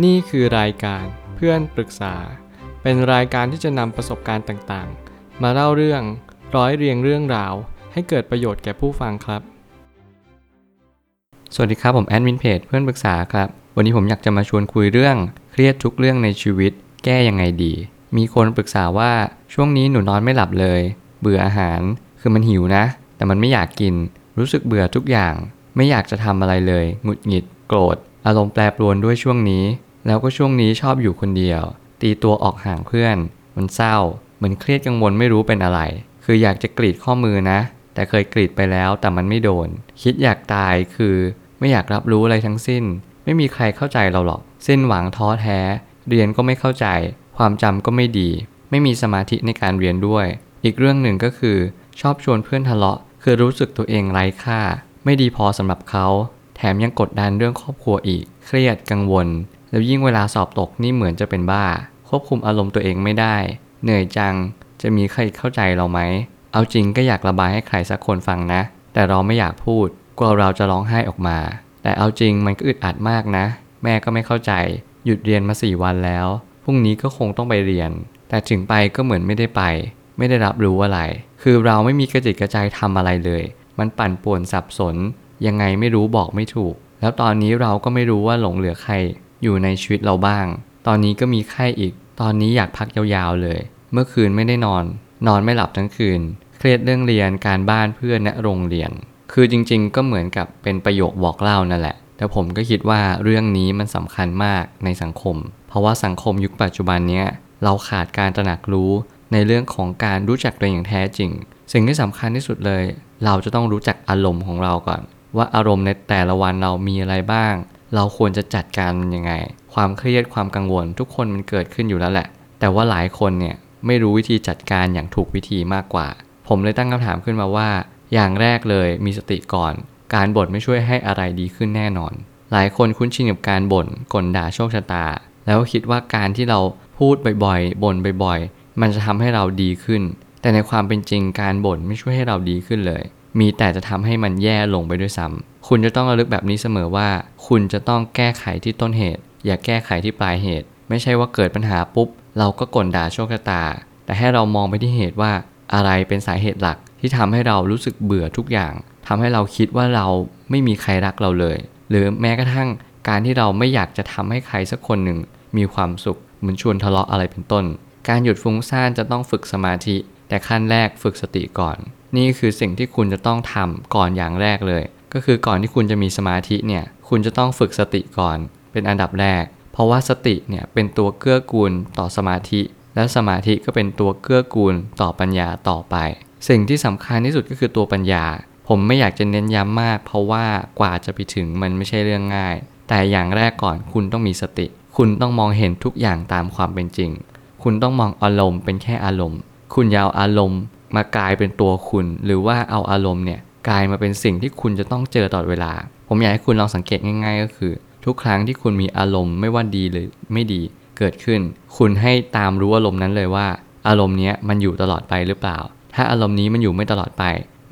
นี่คือรายการเพื่อนปรึกษา เป็นรายการที่จะนำประสบการณ์ต่างๆ มาเล่าเรื่องร้อยเรียงเรื่องราว ให้เกิดประโยชน์แก่ผู้ฟังครับ สวัสดีครับผมแอดมินเพจเพื่อนปรึกษาครับ วันนี้ผมอยากจะมาชวนคุยเรื่อง เครียดทุกเรื่องในชีวิต แก้ยังไงดี มีคนปรึกษาว่าช่วงนี้หนูนอนไม่หลับเลย เบื่ออาหาร คือมันหิวนะ แต่มันไม่อยากกิน รู้สึกเบื่อทุกอย่าง ไม่อยากจะทำอะไรเลย หงุดหงิด โกรธ อารมณ์แปรปรวนด้วยช่วงนี้ แล้วก็ช่วงนี้ชอบอยู่คนเดียว ตีตัวออกห่างเพื่อน มันเศร้า เหมือนเครียดกังวลไม่รู้เป็นอะไร คืออยากจะกรีดข้อมือนะ แต่เคยกรีดไปแล้วแต่มันไม่โดน คิดอยากตายคือ ไม่อยากรับรู้อะไรทั้งสิ้น ไม่มีใครเข้าใจเราหรอก สิ้นหวังท้อแท้ เรียนก็ไม่เข้าใจ ความจำก็ไม่ดี ไม่มีสมาธิในการเรียนด้วย อีกเรื่องหนึ่งก็คือ ชอบชวนเพื่อนทะเลาะ คือรู้สึกตัวเองไร้ค่า ไม่ดีพอสำหรับเขา แถมยังกดดันเรื่องครอบครัวอีก เครียดกังวล แล้วยิ่งเวลาสอบตกนี่เหมือนจะเป็นบ้า ควบคุมอารมณ์ตัวเองไม่ได้ เหนื่อยจัง จะมีใครเข้าใจเราไหม เอาจริงก็อยากระบายให้ใครสักคนฟังนะ แต่เราไม่อยากพูด กลัวเราจะร้องไห้ออกมา แต่เอาจริงมันก็อึดอัดมากนะ แม่ก็ไม่เข้าใจ หยุดเรียนมาสี่วันแล้ว พรุ่งนี้ก็คงต้องไปเรียน แต่ถึงไปก็เหมือนไม่ได้ไป ไม่ได้รับรู้อะไร คือเราไม่มีกระจิตกระใจทำอะไรเลย มันปั่นป่วนสับสน ยังไงไม่รู้บอกไม่ถูก แล้วตอนนี้เราก็ไม่รู้ว่าหลงเหลือใครอยู่ในชีวิตเราบ้าง ตอนนี้ก็มีไข้อีก ตอนนี้อยากพักยาวๆเลย เมื่อคืนไม่ได้นอน นอนไม่หลับทั้งคืน เครียดเรื่องเรียนการบ้านเพื่อนและโรงเรียน คือจริงๆ ก็เหมือนกับเป็นประโยคบอกเล่านั่นแหละ แต่ผมก็คิดว่าเรื่องนี้มันสำคัญมากในสังคม เพราะว่าสังคมยุคปัจจุบันเนี้ยเราขาดการตระหนักรู้ในเรื่องของการรู้จักตัวเองอย่างแท้จริง สิ่งที่สำคัญที่สุดเลย เราจะต้องรู้จักอารมณ์ของเราก่อน ว่าอารมณ์ในแต่ละวันเรามีอะไรบ้าง เราควรจะจัดการมันยังไง ความเครียดความกังวล ทุกคนมันเกิดขึ้นอยู่แล้วแหละ แต่ว่าหลายคนเนี่ยไม่รู้วิธีจัดการอย่างถูกวิธีมากกว่า ผมเลยตั้งคำถามขึ้นมาว่า อย่างแรกเลยมีสติก่อน การบ่นไม่ช่วยให้อะไรดีขึ้นแน่นอน หลายคนคุ้นชินกับการบ่นกลด่าโชคชะตา แล้วคิดว่าการที่เราพูดบ่อยๆบ่นบ่อยๆ มันจะทำให้เราดีขึ้น แต่ในความเป็นจริงการบ่นไม่ช่วยให้เราดีขึ้นเลย มีแต่จะทำให้มันแย่ลงไปด้วยซ้ำคุณจะต้องระลึกแบบนี้เสมอว่า คุณจะต้องแก้ไขที่ต้นเหตุ อย่าแก้ไขที่ปลายเหตุ ไม่ใช่ว่าเกิดปัญหาปุ๊บ เราก็กลด่าโชคชะตา แต่ให้เรามองไปที่เหตุว่าอะไรเป็นสาเหตุหลักที่ทำให้เรารู้สึกเบื่อทุกอย่างทำให้เราคิดว่าเราไม่มีใครรักเราเลย หรือแม้กระทั่งการที่เราไม่อยากจะทำให้ใครสักคนหนึ่งมีความสุขเหมือนชวนทะเลาะอะไรเป็นต้น การหยุดฟุ้งซ่านจะต้องฝึกสมาธิ แต่ขั้นแรกฝึกสติก่อน นี่คือสิ่งที่คุณจะต้องทำก่อนอย่างแรกเลย ก็คือก่อนที่คุณจะมีสมาธิเนี่ยคุณจะต้องฝึกสติก่อน เป็นอันดับแรก เพราะว่าสติเนี่ยเป็นตัวเกื้อกูลต่อสมาธิ และสมาธิก็เป็นตัวเกื้อกูลต่อปัญญาต่อไป สิ่งที่สำคัญที่สุดก็คือตัวปัญญา ผมไม่อยากจะเน้นย้ำมาก เพราะว่ากว่าจะไปถึงมันไม่ใช่เรื่องง่าย แต่อย่างแรกก่อนคุณต้องมีสติ คุณต้องมองเห็นทุกอย่างตามความเป็นจริง คุณต้องมองอารมณ์เป็นแค่อารมณ์ คุณอย่าเอาอารมณ์มากลายเป็นตัวคุณ หรือว่าเอาอารมณ์เนี่ยกลายมาเป็นสิ่งที่คุณจะต้องเจอตลอดเวลา ผมอยากให้คุณลองสังเกตง่าย ๆ ก็คือ ทุกครั้งที่คุณมีอารมณ์ไม่ว่าดีหรือไม่ดีเกิดขึ้น คุณให้ตามรู้อารมณ์นั้นเลยว่า อารมณ์นี้มันอยู่ตลอดไปหรือเปล่า ถ้าอารมณ์นี้มันอยู่ไม่ตลอดไป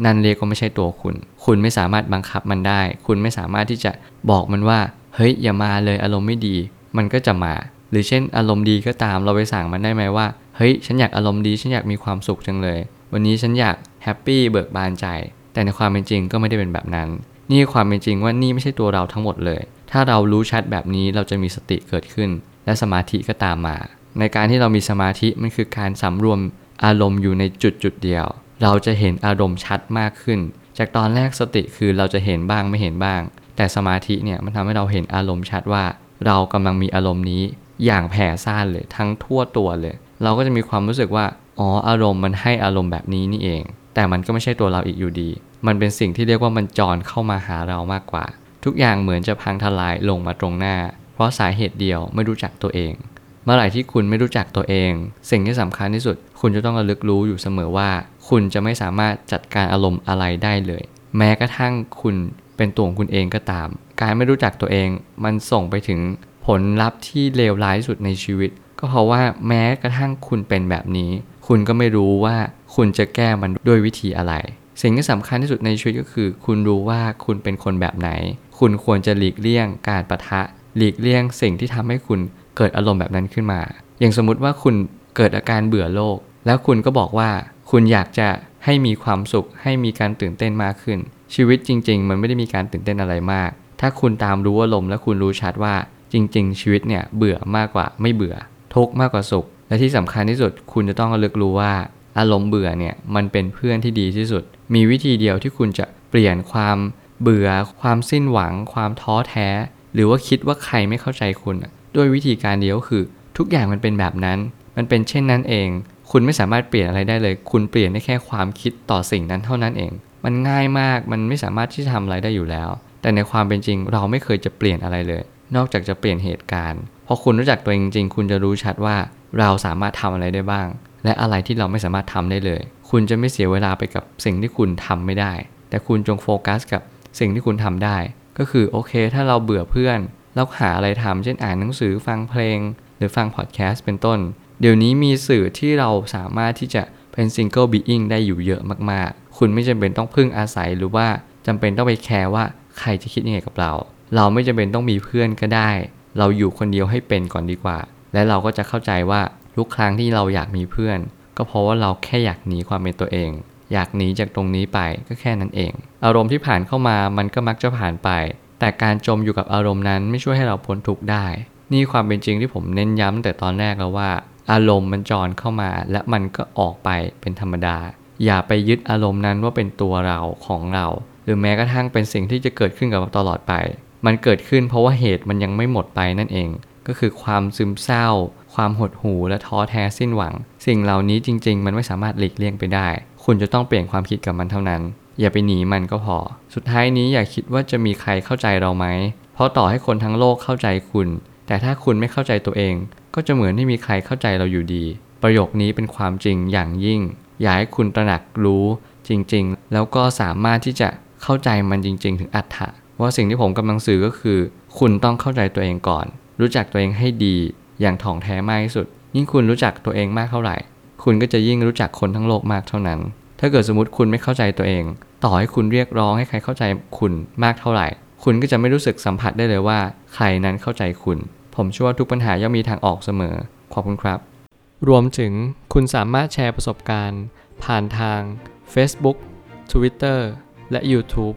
นั่นเรียกว่าไม่ใช่ตัวคุณ คุณไม่สามารถบังคับมันได้ คุณไม่สามารถที่จะบอกมันว่า เฮ้ยอย่ามาเลยอารมณ์ไม่ดี มันก็จะมา หรือเช่น อารมณ์ดีก็ตามเราไปสั่งมันได้ไหมว่า เฮ้ยฉันอยากอารมณ์ดีฉันอยากมีความสุขจังเลย วันนี้ฉันอยากแฮปปี้เบิกบานใจ แต่ในความเป็นจริงก็ไม่ได้เป็นแบบนั้น นี่ความเป็นจริงว่านี่ไม่ใช่ตัวเราทั้งหมดเลย ถ้าเรารู้ชัดแบบนี้เราจะมีสติเกิดขึ้น และสมาธิก็ตามมา ในการที่เรามีสมาธิมันคือการสำรวมอารมณ์อยู่ในจุดจุดเดียว เราจะเห็นอารมณ์ชัดมากขึ้น จากตอนแรกสติคือเราจะเห็นบ้างไม่เห็นบ้าง แต่สมาธิเนี่ยมันทำให้เราเห็นอารมณ์ชัดว่า เรากำลังมีอารมณ์นี้อย่างแผ่ซ่านเลยทั้งทั่วตัวเลย เราก็จะมีความรู้สึกว่า อ๋อ อารมณ์มันให้อารมณ์แบบนี้นี่เอง แต่มันก็ไม่ใช่ตัวเราอีกอยู่ดี มันเป็นสิ่งที่เรียกว่ามันจรเข้ามาหาเรามากกว่า ทุกอย่างเหมือนจะพังทลายลงมาตรงหน้า เพราะสาเหตุเดียวไม่รู้จักตัวเอง เมื่อไหร่ที่คุณไม่รู้จักตัวเอง สิ่งที่สำคัญที่สุด คุณจะต้องระลึกรู้อยู่เสมอว่า คุณจะไม่สามารถจัดการอารมณ์อะไรได้เลย แม้กระทั่งคุณเป็นตัวของคุณเองก็ตาม การไม่รู้จักตัวเอง มันส่งไปถึงผลลัพธ์ที่เลวร้ายสุดในชีวิต ก็เพราะว่าแม้กระทั่งคุณเป็นแบบนี้ คุณก็ไม่รู้ว่าคุณจะแก้มันด้วยวิธีอะไร สิ่งที่สำคัญที่สุดในชีวิตก็คือ คุณรู้ว่าคุณเป็นคนแบบไหน คุณควรจะหลีกเลี่ยง การประทะ หลีกเลี่ยงสิ่งที่ทำให้คุณเกิดอารมณ์แบบนั้นขึ้นมา อย่างสมมุติว่าคุณเกิดอาการเบื่อโลก แล้วคุณก็บอกว่าคุณอยากจะให้มีความสุข ให้มีการตื่นเต้นมากขึ้น ชีวิตจริง ๆ มันไม่ได้มีการตื่นเต้นอะไรมาก ถ้าคุณตามรู้อารมณ์และคุณรู้ชัดว่าจริง ๆ ชีวิตเนี่ยเบื่อมากกว่าไม่เบื่อ ทุกข์มากกว่าสุข และที่สำคัญที่สุด คุณจะต้องระลึกรู้ว่าอารมณ์เบื่อเนี่ยมันเป็นเพื่อนที่ดีที่สุด มีวิธีเดียวที่คุณจะเปลี่ยนความเบื่อ ความสิ้นหวัง ความท้อแท้ หรือว่าคิดว่าใครไม่เข้าใจคุณ ด้วยวิธีการเดียวคือ ทุกอย่างมันเป็นแบบนั้น มันเป็นเช่นนั้นเอง คุณไม่สามารถเปลี่ยนอะไรได้เลย คุณเปลี่ยนได้แค่ความคิดต่อสิ่งนั้นเท่านั้นเอง มันง่ายมาก มันไม่สามารถที่จะทำอะไรได้อยู่แล้ว แต่ในความเป็นจริงเราไม่เคยจะเปลี่ยนอะไรเลย นอกจากจะเปลี่ยนเหตุการณ์ ถ้าคุณรู้จักตัวเองจริงๆคุณจะรู้ชัดว่าเราสามารถทำอะไรได้บ้าง และอะไรที่เราไม่สามารถทำได้เลย คุณจะไม่เสียเวลาไปกับสิ่งที่คุณทำไม่ได้ แต่คุณจงโฟกัสกับสิ่งที่คุณทำได้ ก็คือโอเค ถ้าเราเบื่อเพื่อนเราหาอะไรทำเช่นอ่านหนังสือฟังเพลง หรือฟังพอดแคสต์เป็นต้น เดี๋ยวนี้มีสื่อที่เราสามารถที่จะเป็น single being ได้อยู่เยอะมากๆ คุณไม่จำเป็นต้องพึ่งอาศัยหรือว่าจำเป็นต้องไปแคร์ว่าใครจะคิดยังไงกับเรา เราไม่จำเป็นต้องมีเพื่อนก็ได้ เราอยู่คนเดียวให้เป็นก่อนดีกว่า และเราก็จะเข้าใจว่าทุกครั้งที่เราอยากมีเพื่อน ก็เพราะว่าเราแค่อยากหนีความเป็นตัวเอง อยากหนีจากตรงนี้ไปก็แค่นั้นเอง อารมณ์ที่ผ่านเข้ามามันก็มักจะผ่านไป แต่การจมอยู่กับอารมณ์นั้นไม่ช่วยให้เราพ้นทุกข์ได้ นี่ความเป็นจริงที่ผมเน้นย้ำแต่ตอนแรกแล้วว่า อารมณ์มันจรเข้ามา และมันก็ออกไปเป็นธรรมดา อย่าไปยึดอารมณ์นั้นว่าเป็นตัวเราของเรา หรือแม้กระทั่งเป็นสิ่งที่จะเกิดขึ้นกับเราตลอดไป มันเกิดขึ้นเพราะว่าเหตุมันยังไม่หมดไปนั่นเอง ก็คือความซึมเศร้า ความหดหู่และท้อแท้สิ้นหวัง สิ่งเหล่านี้จริง ๆ มันไม่สามารถหลีกเลี่ยงไปได้ คุณจะต้องเปลี่ยนความคิดกับมันเท่านั้น อย่าไปหนีมันก็พอ สุดท้ายนี้อย่าคิดว่าจะมีใครเข้าใจเราไหม เพราะต่อให้คนทั้งโลกเข้าใจคุณ แต่ถ้าคุณไม่เข้าใจตัวเอง ก็จะเหมือนไม่มีใครเข้าใจเราอยู่ดี ประโยคนี้เป็นความจริงอย่างยิ่ง อยากให้คุณตระหนักรู้จริง ๆ แล้วก็สามารถที่จะเข้าใจมันจริง ๆ ถึงอัตถะ ว่าสิ่งที่ผมกำลังสื่อก็คือ คุณต้องเข้าใจตัวเองก่อน รู้จักตัวเองให้ดีอย่างถ่องแท้มากที่สุด ยิ่งคุณรู้จักตัวเองมากเท่าไหร่ คุณก็จะยิ่งรู้จักคนทั้งโลกมากเท่านั้น ถ้าเกิดสมมติคุณไม่เข้าใจตัวเอง ต่อให้คุณเรียกร้องให้ใครเข้าใจคุณมากเท่าไหร่ คุณก็จะไม่รู้สึกสัมผัสได้เลยว่า ใครนั้นเข้าใจคุณ ผมเชื่อว่าทุกปัญหาย่อมมีทางออกเสมอ ขอบคุณครับ รวมถึงคุณสามารถแชร์ประสบการณ์ ผ่านทาง Facebook Twitter และ YouTube